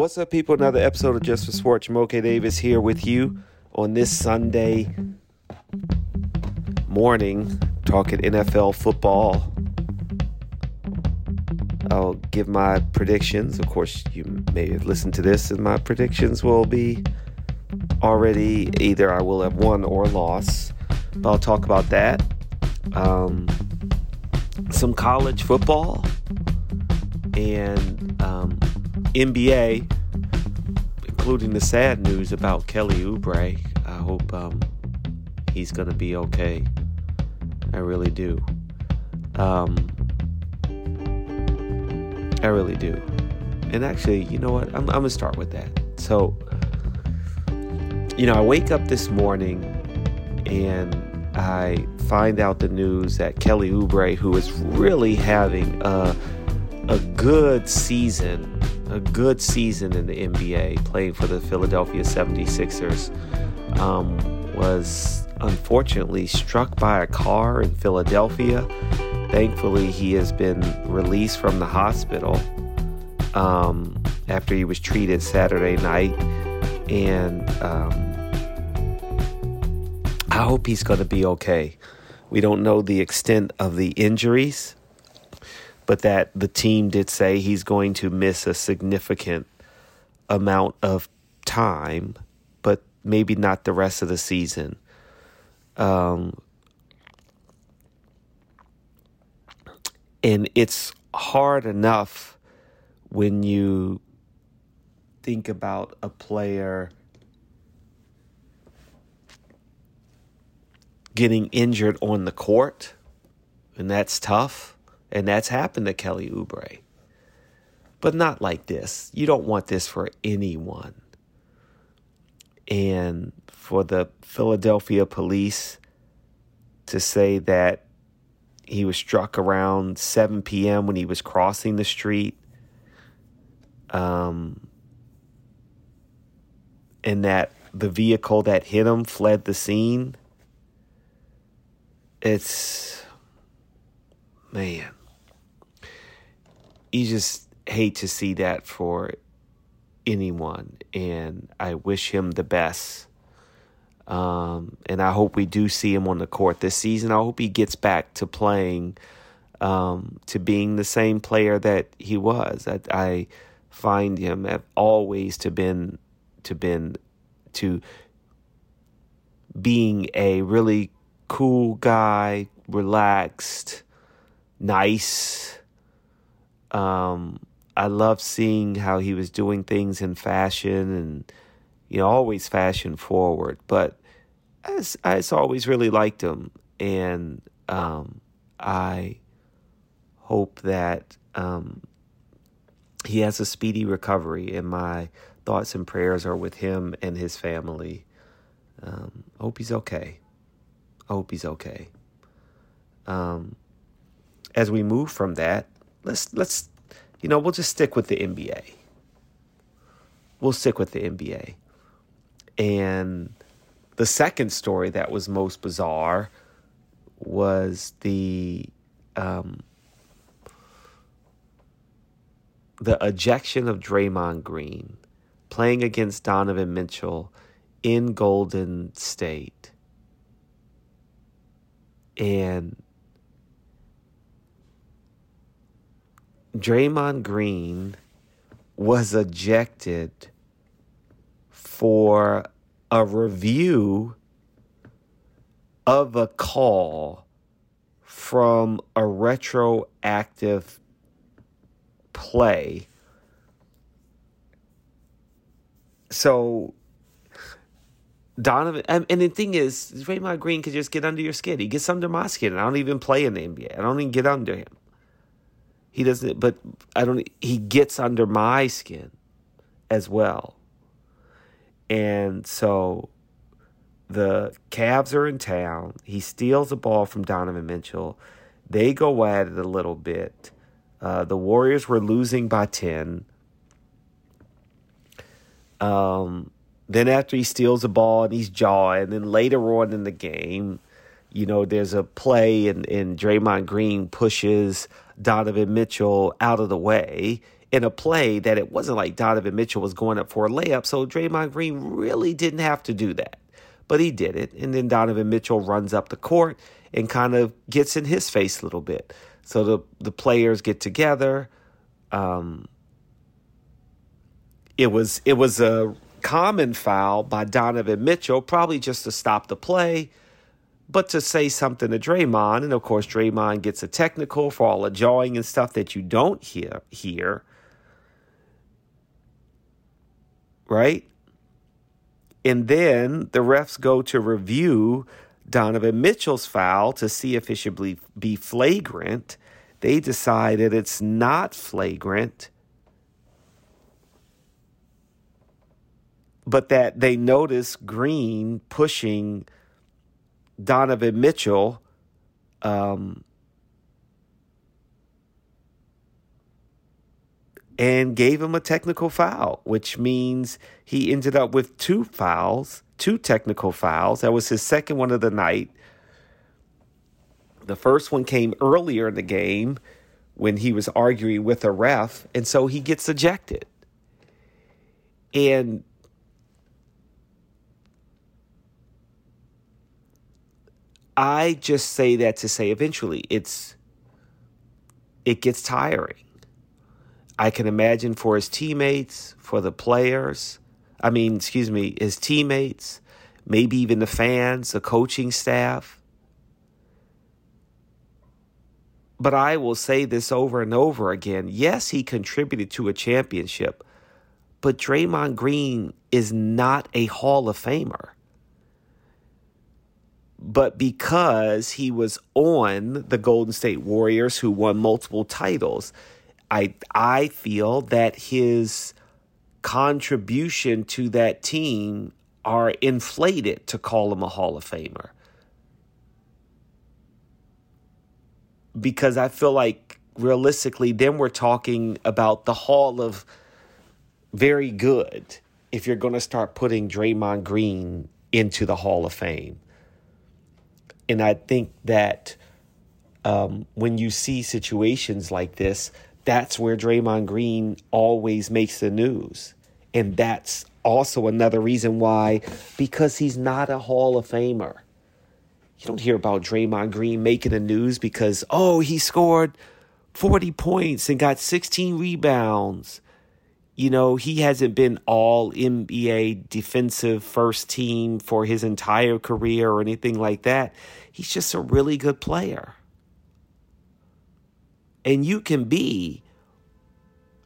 What's up, people? Another episode of Just for Sports. Moke Davis here with you on this Sunday morning, talking NFL football. I'll give my predictions. Of course, you may have listened to this, and my predictions will be already either I will have won or lost. But I'll talk about that. Um, some college football and um, NBA, including the sad news about Kelly Oubre. I hope um, he's going to be okay. I really do. Um, I really do. And actually, you know what? I'm, I'm going to start with that. So, you know, I wake up this morning and I find out the news that Kelly Oubre, who is really having a, a good season, a good season in the NBA, playing for the Philadelphia 76ers, um, was unfortunately struck by a car in Philadelphia. Thankfully, he has been released from the hospital um, after he was treated Saturday night. And um, I hope he's going to be okay. We don't know the extent of the injuries, but that the team did say he's going to miss a significant amount of time, but maybe not the rest of the season. Um, and it's hard enough when you think about a player getting injured on the court, and that's tough, and that's happened to Kelly Oubre. But not like this. You don't want this for anyone. And for the Philadelphia police to say that he was struck around 7 p.m. when he was crossing the street. Um, and that the vehicle that hit him fled the scene. It's, man, you just hate to see that for anyone. And I wish him the best. Um, and I hope we do see him on the court this season. I hope he gets back to playing, um, to being the same player that he was. I, I find him have always to been to been to being a really cool guy, relaxed, nice. Um, I love seeing how he was doing things in fashion and you know always fashion forward, but I, I always really liked him, and um, I hope that um, he has a speedy recovery. And my thoughts and prayers are with him and his family. Um, I hope he's okay. I hope he's okay. Um, as we move from that, let's let's you know we'll just stick with the NBA. We'll stick with the NBA, and the second story that was most bizarre was the um, the ejection of Draymond Green playing against Donovan Mitchell in Golden State. And Draymond Green was ejected for a review of a call from a retroactive play. So Donovan, and the thing is, Draymond Green could just get under your skin. He gets under my skin. I don't even play in the NBA. I don't even get under him. He doesn't, but I don't. He gets under my skin as well. And so the Cavs are in town. He steals a ball from Donovan Mitchell. They go at it a little bit. Uh, the Warriors were losing by 10. Um, then after he steals the ball and he's jawing, and then later on in the game, you know, there's a play and, and Draymond Green pushes Donovan Mitchell out of the way in a play that it wasn't like Donovan Mitchell was going up for a layup. So Draymond Green really didn't have to do that. But he did it. And then Donovan Mitchell runs up the court and kind of gets in his face a little bit. So the, the players get together. Um, it was it was a common foul by Donovan Mitchell, probably just to stop the play, but to say something to Draymond. And of course, Draymond gets a technical for all the jawing and stuff that you don't hear here. Right? And then the refs go to review Donovan Mitchell's foul to see if it should be, be flagrant. They decide that it's not flagrant but that they notice Green pushing Donovan Mitchell um, and gave him a technical foul, which means he ended up with two fouls, two technical fouls. That was his second one of the night. The first one came earlier in the game when he was arguing with a ref, and so he gets ejected. And I just say that to say eventually it's it gets tiring. I can imagine for his teammates, for the players, I mean, excuse me, his teammates, maybe even the fans, the coaching staff. But I will say this over and over again. Yes, he contributed to a championship, but Draymond Green is not a Hall of Famer but because he was on the Golden State Warriors who won multiple titles, I I feel that his contribution to that team are inflated to call him a Hall of Famer. Because I feel like realistically, then we're talking about the Hall of very good if you're going to start putting Draymond Green into the Hall of Fame. And I think that um, when you see situations like this, that's where Draymond Green always makes the news. And that's also another reason why, because he's not a Hall of Famer. You don't hear about Draymond Green making the news because, oh, he scored 40 points and got 16 rebounds you know, he hasn't been all NBA defensive first team for his entire career or anything like that. He's just a really good player. And you can be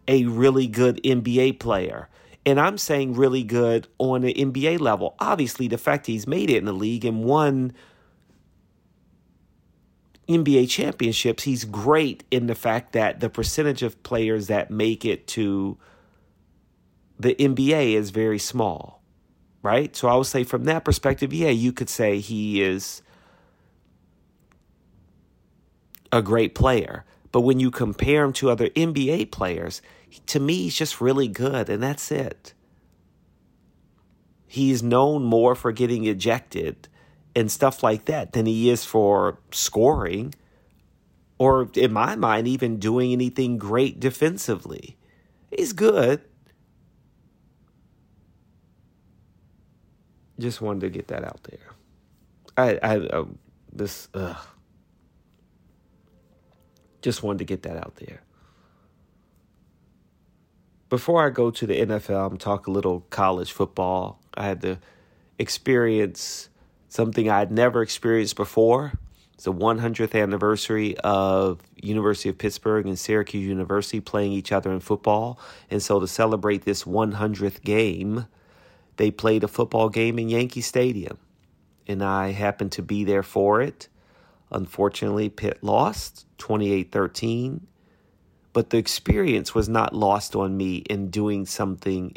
a really good NBA player. And I'm saying really good on an NBA level. Obviously, the fact he's made it in the league and won NBA championships, he's great in the fact that the percentage of players that make it to the NBA is very small, right? So I would say from that perspective, yeah, you could say he is a great player. But when you compare him to other NBA players, to me, he's just really good, and that's it. He's known more for getting ejected and stuff like that than he is for scoring or, in my mind, even doing anything great defensively. He's good, just wanted to get that out there. I, I, uh, this, ugh. Just wanted to get that out there. Before I go to the NFL, I'm talk a little college football. I had to experience something I'd never experienced before. It's the 100th anniversary of University of Pittsburgh and Syracuse University playing each other in football. And so to celebrate this 100th game, they played a football game in Yankee Stadium, and I happened to be there for it. Unfortunately, Pitt lost 28 13, but the experience was not lost on me in doing something,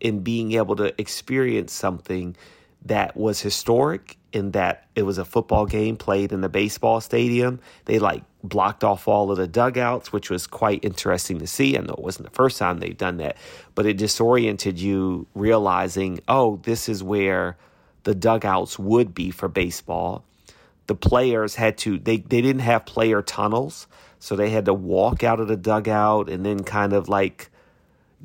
in being able to experience something that was historic in that it was a football game played in a baseball stadium. They like blocked off all of the dugouts, which was quite interesting to see. I know it wasn't the first time they've done that, but it disoriented you realizing, oh, this is where the dugouts would be for baseball. The players had to, they, they didn't have player tunnels. So they had to walk out of the dugout and then kind of like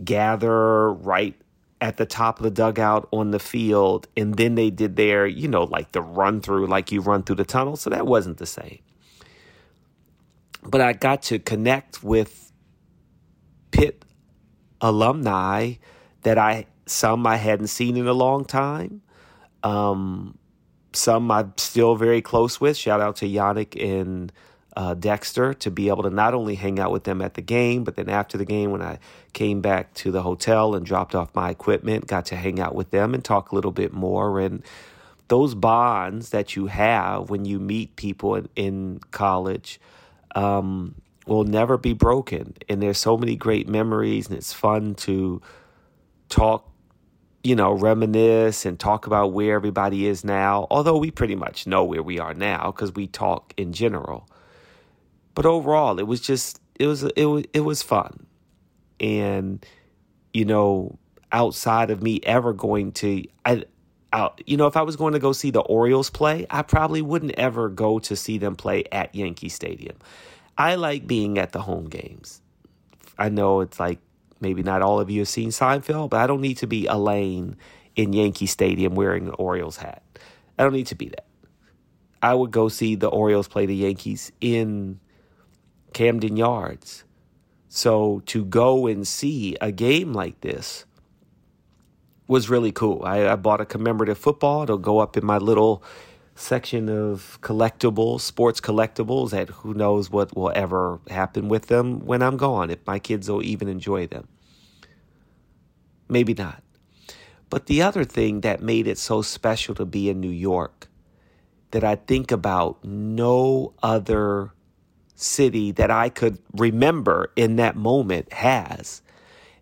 gather right at the top of the dugout on the field. And then they did their, you know, like the run through, like you run through the tunnel. So that wasn't the same. But I got to connect with Pitt alumni that I, some I hadn't seen in a long time. Um, some I'm still very close with. Shout out to Yannick and uh, Dexter to be able to not only hang out with them at the game, but then after the game, when I came back to the hotel and dropped off my equipment, got to hang out with them and talk a little bit more. And those bonds that you have when you meet people in, in college um, will never be broken. And there's so many great memories, and it's fun to talk you know, reminisce and talk about where everybody is now, although we pretty much know where we are now because we talk in general. But overall, it was just it was it was it was fun, and you know, outside of me ever going to I. Out, you know, if I was going to go see the Orioles play, I probably wouldn't ever go to see them play at Yankee Stadium. I like being at the home games. I know it's like maybe not all of you have seen Seinfeld, but I don't need to be Elaine in Yankee Stadium wearing an Orioles hat. I don't need to be that. I would go see the Orioles play the Yankees in Camden Yards. So to go and see a game like this was really cool. I, I bought a commemorative football. It'll go up in my little section of collectibles, sports collectibles, that who knows what will ever happen with them when I'm gone, if my kids will even enjoy them. Maybe not. But the other thing that made it so special to be in New York that I think about no other city that I could remember in that moment has.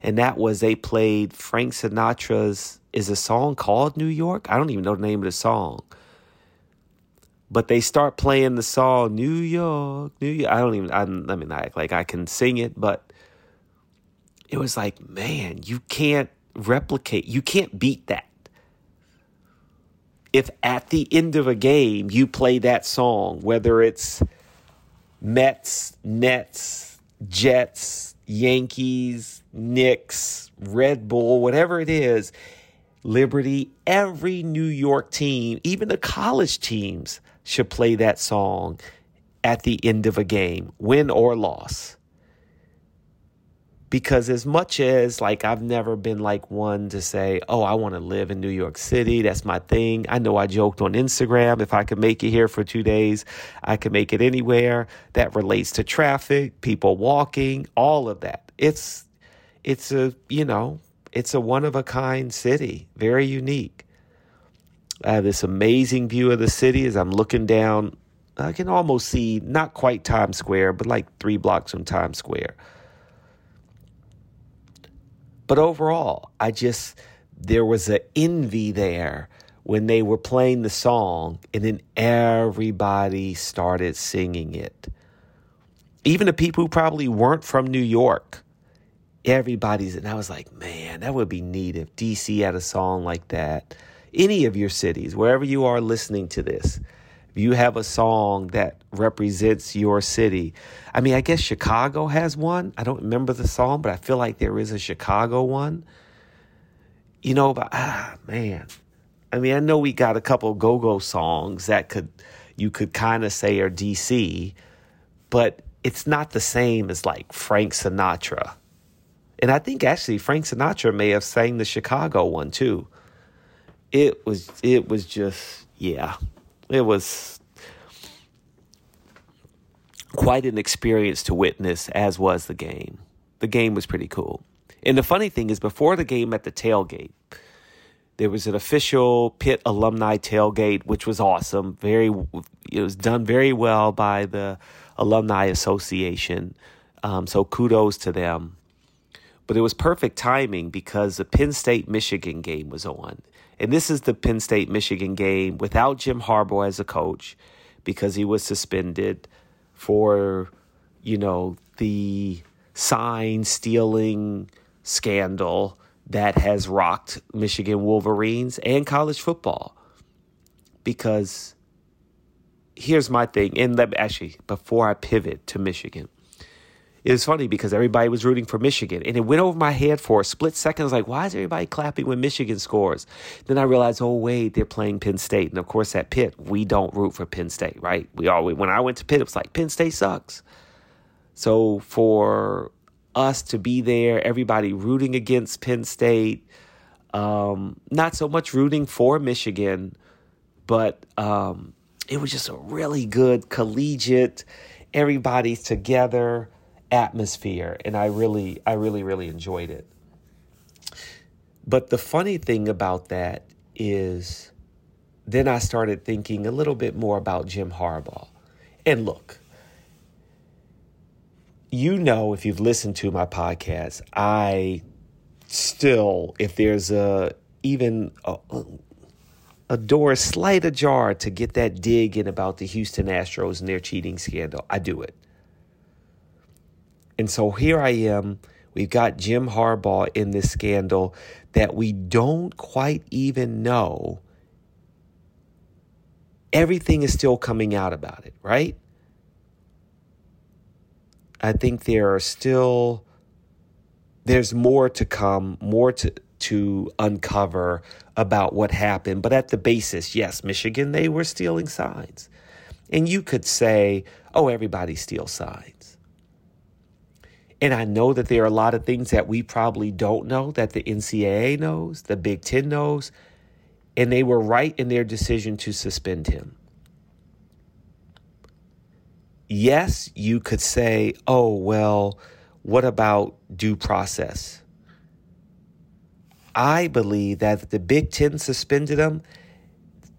And that was they played Frank Sinatra's is a song called New York? I don't even know the name of the song. But they start playing the song New York, New York. I don't even I, I mean I like I can sing it, but it was like, man, you can't replicate, you can't beat that. If at the end of a game you play that song, whether it's Mets, Nets, Jets, Yankees, Knicks, Red Bull, whatever it is, Liberty, every New York team, even the college teams, should play that song at the end of a game, win or loss because as much as like I've never been like one to say, "Oh, I want to live in New York City. That's my thing." I know I joked on Instagram, if I could make it here for 2 days, I could make it anywhere. That relates to traffic, people walking, all of that. It's it's a, you know, it's a one of a kind city, very unique. I have this amazing view of the city as I'm looking down. I can almost see not quite Times Square, but like 3 blocks from Times Square but overall, I just, there was an envy there when they were playing the song and then everybody started singing it. Even the people who probably weren't from New York, everybody's, and I was like, man, that would be neat if DC had a song like that. Any of your cities, wherever you are listening to this, you have a song that represents your city. I mean, I guess Chicago has one. I don't remember the song, but I feel like there is a Chicago one. You know, but ah, man. I mean, I know we got a couple go-go songs that could you could kind of say are DC, but it's not the same as like Frank Sinatra. And I think actually Frank Sinatra may have sang the Chicago one too. It was it was just yeah, it was quite an experience to witness, as was the game. The game was pretty cool. And the funny thing is, before the game at the tailgate, there was an official Pitt alumni tailgate, which was awesome. Very, it was done very well by the alumni association. Um, so kudos to them. But it was perfect timing because the Penn State Michigan game was on. And this is the Penn State Michigan game without Jim Harbaugh as a coach because he was suspended for, you know, the sign stealing scandal that has rocked Michigan Wolverines and college football. Because here's my thing, and let, actually, before I pivot to Michigan, it was funny because everybody was rooting for Michigan, and it went over my head for a split second. I was like, "Why is everybody clapping when Michigan scores?" Then I realized, "Oh wait, they're playing Penn State." And of course, at Pitt, we don't root for Penn State, right? We always when I went to Pitt, it was like Penn State sucks. So for us to be there, everybody rooting against Penn State, um, not so much rooting for Michigan, but um, it was just a really good collegiate, everybody's together atmosphere, and I really, I really, really enjoyed it. But the funny thing about that is, then I started thinking a little bit more about Jim Harbaugh. And look, you know, if you've listened to my podcast, I still, if there's a even a, a door slight ajar to get that dig in about the Houston Astros and their cheating scandal, I do it. And so here I am. We've got Jim Harbaugh in this scandal that we don't quite even know. Everything is still coming out about it, right? I think there are still there's more to come, more to to uncover about what happened. But at the basis, yes, Michigan, they were stealing signs. And you could say, oh, everybody steals signs. And I know that there are a lot of things that we probably don't know that the NCAA knows, the Big Ten knows, and they were right in their decision to suspend him. Yes, you could say, oh, well, what about due process? I believe that the Big Ten suspended him,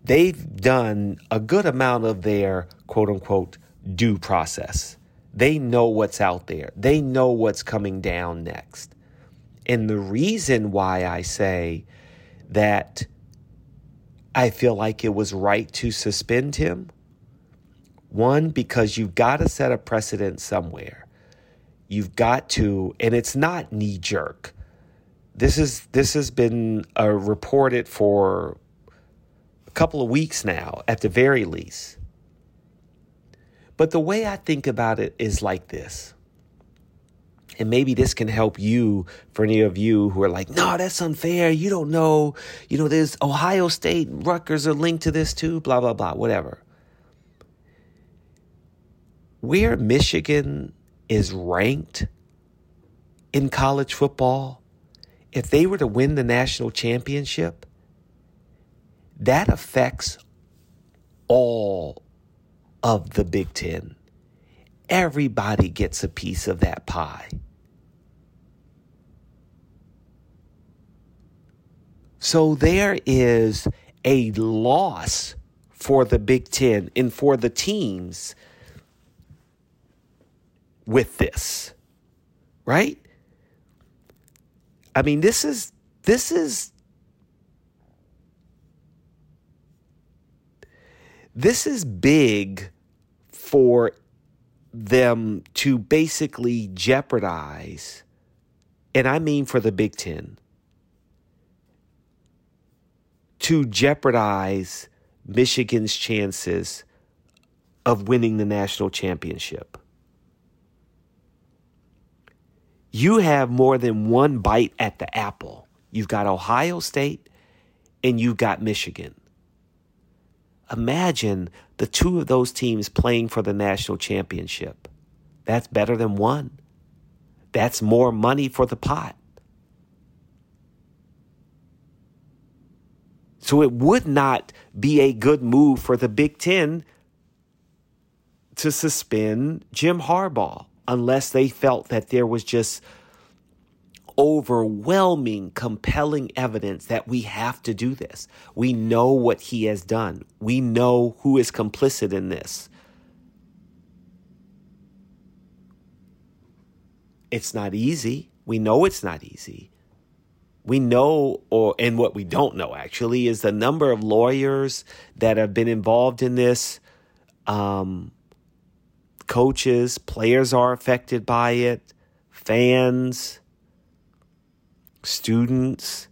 they've done a good amount of their quote unquote due process. They know what's out there, they know what's coming down next. And the reason why I say that I feel like it was right to suspend him one, because you've got to set a precedent somewhere. You've got to, and it's not knee jerk this is this has been uh, reported for a couple of weeks now, at the very least. But the way I think about it is like this. And maybe this can help you for any of you who are like, no, that's unfair. You don't know. You know, there's Ohio State, Rutgers are linked to this too, blah, blah, blah, whatever. Where Michigan is ranked in college football if they were to win the national championship, that affects all of the Big Ten. Everybody gets a piece of that pie. So there is a loss for the Big Ten and for the teams with this, right? I mean, this is this is this is big for them to basically jeopardize, and I mean for the Big Ten, to jeopardize Michigan's chances of winning the national championship you have more than one bite at the apple. You've got Ohio State and you've got Michigan. Imagine the two of those teams playing for the national championship. That's better than one. That's more money for the pot. So it would not be a good move for the Big Ten to suspend Jim Harbaugh unless they felt that there was just overwhelming, compelling evidence that we have to do this. We know what he has done, we know who is complicit in this. It's not easy. We know it's not easy. We know, or and what we don't know actually, is the number of lawyers that have been involved in this. Um, coaches, players are affected by it, fans, students.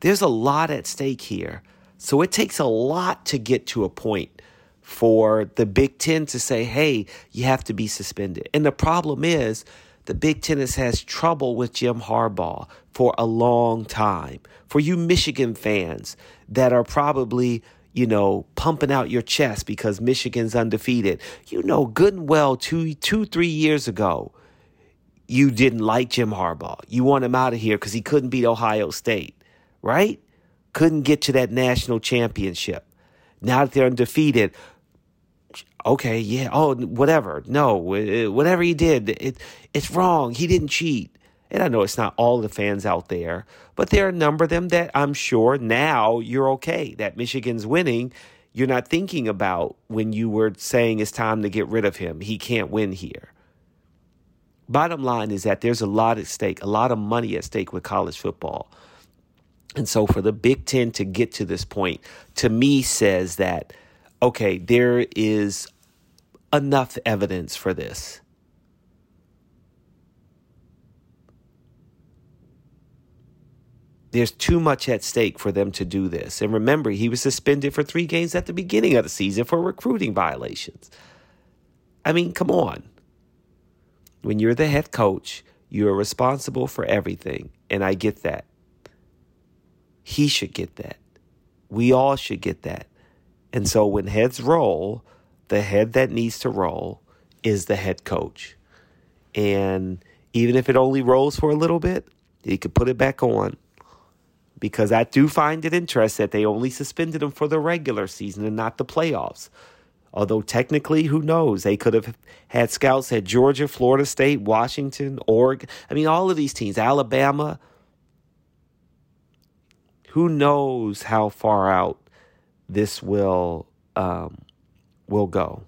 There's a lot at stake here. So it takes a lot to get to a point for the Big Ten to say, hey, you have to be suspended. And the problem is, the Big Ten has trouble with Jim Harbaugh for a long time. For you Michigan fans that are probably, you know, pumping out your chest because Michigan's undefeated, you know good and well two, two, three years ago, you didn't like Jim Harbaugh. You want him out of here because he couldn't beat Ohio State, right? Couldn't get to that national championship. Now that they're undefeated, okay, yeah, oh, whatever. No, uh, whatever he did, it, it's wrong. He didn't cheat. And I know it's not all the fans out there, but there are a number of them that I'm sure now you're okay that Michigan's winning. You're not thinking about when you were saying it's time to get rid of him. He can't win here. Bottom line is that there's a lot at stake, a lot of money at stake with college football. And so for the Big Ten to get to this point, to me, says that, okay, there is enough evidence for this. There's too much at stake for them to do this. And remember, he was suspended for three games at the beginning of the season for recruiting violations. I mean, come on. When you're the head coach, you are responsible for everything. And I get that. He should get that. We all should get that. And so when heads roll, the head that needs to roll is the head coach. And even if it only rolls for a little bit, he could put it back on. Because I do find it interesting that they only suspended him for the regular season and not the playoffs. Although technically, who knows? They could have had scouts at Georgia, Florida State, Washington, Oregon. I mean, all of these teams, Alabama. Who knows how far out this will um, will go.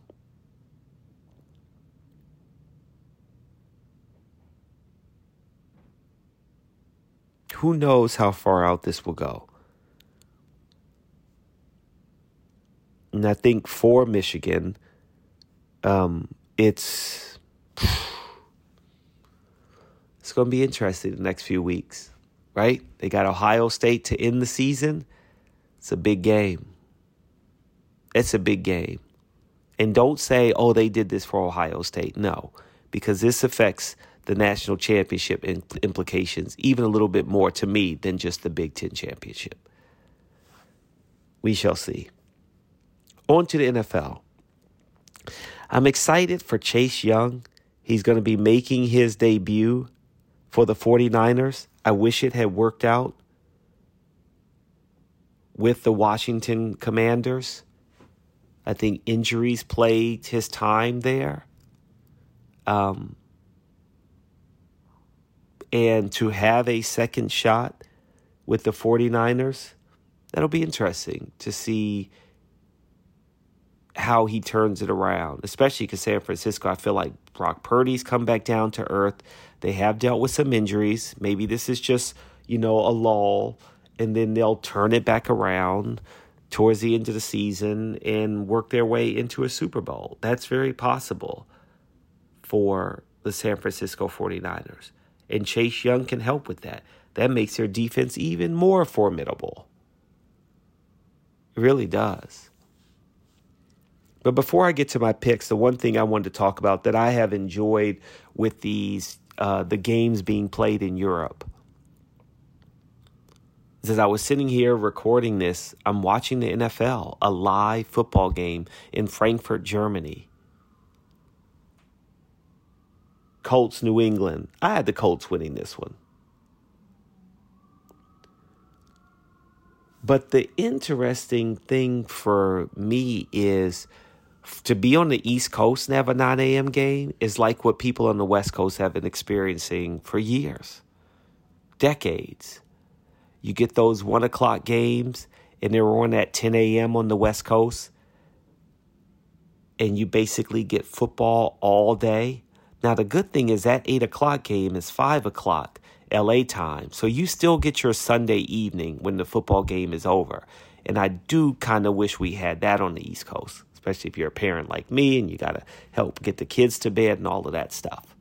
Who knows how far out this will go? And I think for Michigan, um, it's it's going to be interesting the next few weeks, right? They got Ohio State to end the season. It's a big game. It's a big game. And don't say, oh, they did this for Ohio State. No, because this affects the national championship implications even a little bit more to me than just the Big Ten championship. We shall see. On to the NFL. I'm excited for Chase Young. He's going to be making his debut for the 49ers. I wish it had worked out with the Washington Commanders. I think injuries played his time there. Um, and to have a second shot with the 49ers, that'll be interesting to see how he turns it around, especially because San Francisco, I feel like Brock Purdy's come back down to earth. They have dealt with some injuries. Maybe this is just, you know, a lull, and then they'll turn it back around towards the end of the season and work their way into a Super Bowl. That's very possible for the San Francisco 49ers. And Chase Young can help with that. That makes their defense even more formidable. It really does. But before I get to my picks, the one thing I wanted to talk about that I have enjoyed with these uh, the games being played in Europe as I was sitting here recording this, I'm watching the NFL, a live football game in Frankfurt, Germany. Colts, New England. I had the Colts winning this one. But the interesting thing for me is to be on the East Coast and have a 9 a.m. game is like what people on the West Coast have been experiencing for years, decades. You get those one o'clock games, and they're on at 10 a.m. on the West Coast, and you basically get football all day. Now, the good thing is that 8 o'clock game is 5 o'clock LA time. So you still get your Sunday evening when the football game is over. And I do kind of wish we had that on the East Coast, especially if you're a parent like me and you got to help get the kids to bed and all of that stuff.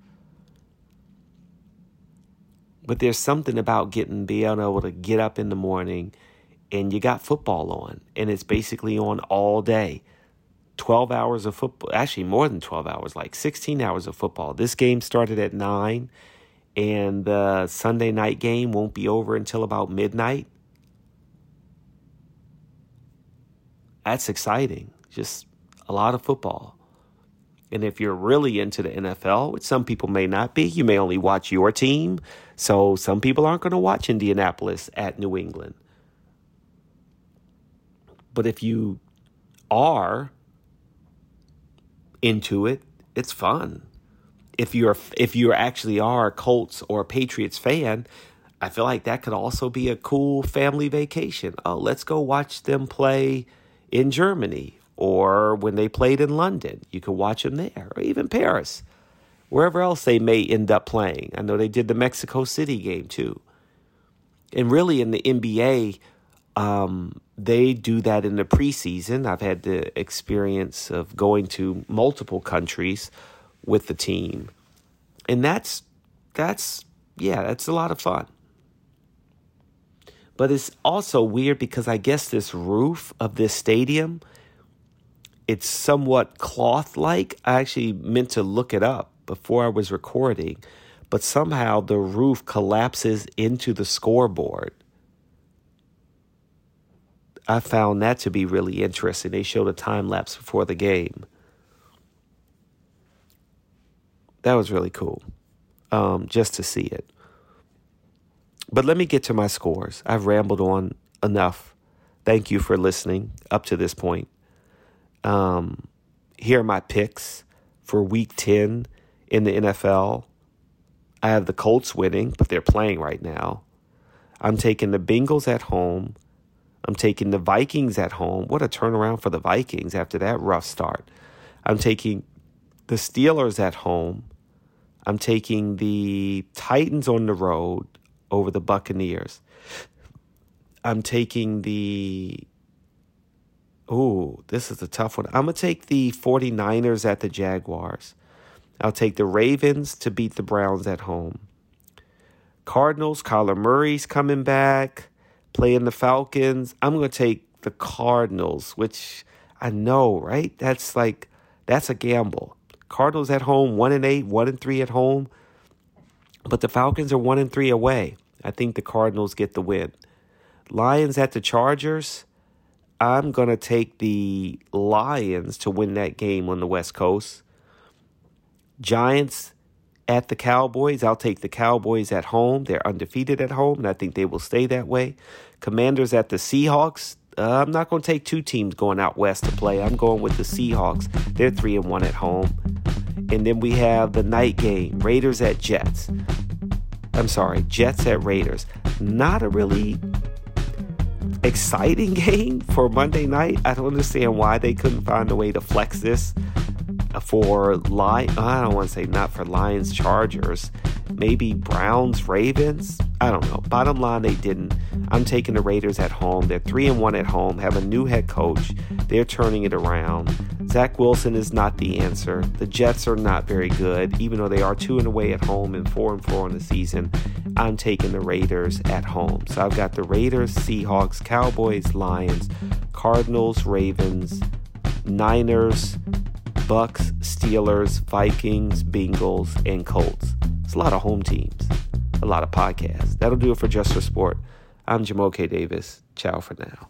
But there's something about getting being able to get up in the morning and you got football on and it's basically on all day. 12 hours of football, actually more than 12 hours, like 16 hours of football. This game started at 9, and the Sunday night game won't be over until about midnight. That's exciting. Just a lot of football. And if you're really into the NFL, which some people may not be, you may only watch your team. So some people aren't going to watch Indianapolis at New England. But if you are into it, it's fun. If you're if you actually are a Colts or a Patriots fan, I feel like that could also be a cool family vacation. Oh, let's go watch them play in Germany or when they played in London. You could watch them there or even Paris, wherever else they may end up playing. I know they did the Mexico City game too. And really in the NBA, um, they do that in the preseason. I've had the experience of going to multiple countries with the team. And that's that's yeah, that's a lot of fun. But it's also weird because I guess this roof of this stadium it's somewhat cloth like. I actually meant to look it up before I was recording, but somehow the roof collapses into the scoreboard. I found that to be really interesting. They showed a time lapse before the game. That was really cool, um, just to see it. But let me get to my scores. I've rambled on enough. Thank you for listening up to this point. Um, here are my picks for week 10 in the NFL. I have the Colts winning, but they're playing right now. I'm taking the Bengals at home. I'm taking the Vikings at home. What a turnaround for the Vikings after that rough start. I'm taking the Steelers at home. I'm taking the Titans on the road over the Buccaneers. I'm taking the. Oh, this is a tough one. I'm going to take the 49ers at the Jaguars. I'll take the Ravens to beat the Browns at home. Cardinals, Kyler Murray's coming back playing the Falcons. I'm going to take the Cardinals, which I know, right? That's like that's a gamble. Cardinals at home, one and eight, one and three at home, but the Falcons are one and three away. I think the Cardinals get the win. Lions at the Chargers. I'm going to take the Lions to win that game on the West Coast. Giants at the Cowboys. I'll take the Cowboys at home. They're undefeated at home, and I think they will stay that way. Commanders at the Seahawks. Uh, I'm not going to take two teams going out west to play. I'm going with the Seahawks. They're three and one at home. And then we have the night game Raiders at Jets. I'm sorry, Jets at Raiders. Not a really exciting game for Monday night. I don't understand why they couldn't find a way to flex this for Lion. I don't want to say not for Lions Chargers, maybe Browns Ravens. I don't know. Bottom line, they didn't. I'm taking the Raiders at home. They're three and one at home. Have a new head coach. They're turning it around. Zach Wilson is not the answer. The Jets are not very good, even though they are two and away at home and four and four in the season. I'm taking the Raiders at home. So I've got the Raiders, Seahawks, Cowboys, Lions, Cardinals, Ravens, Niners, Bucs, Steelers, Vikings, Bengals, and Colts. It's a lot of home teams, a lot of podcasts. That'll do it for Just for Sport. I'm Jumoke Davis. Ciao for now.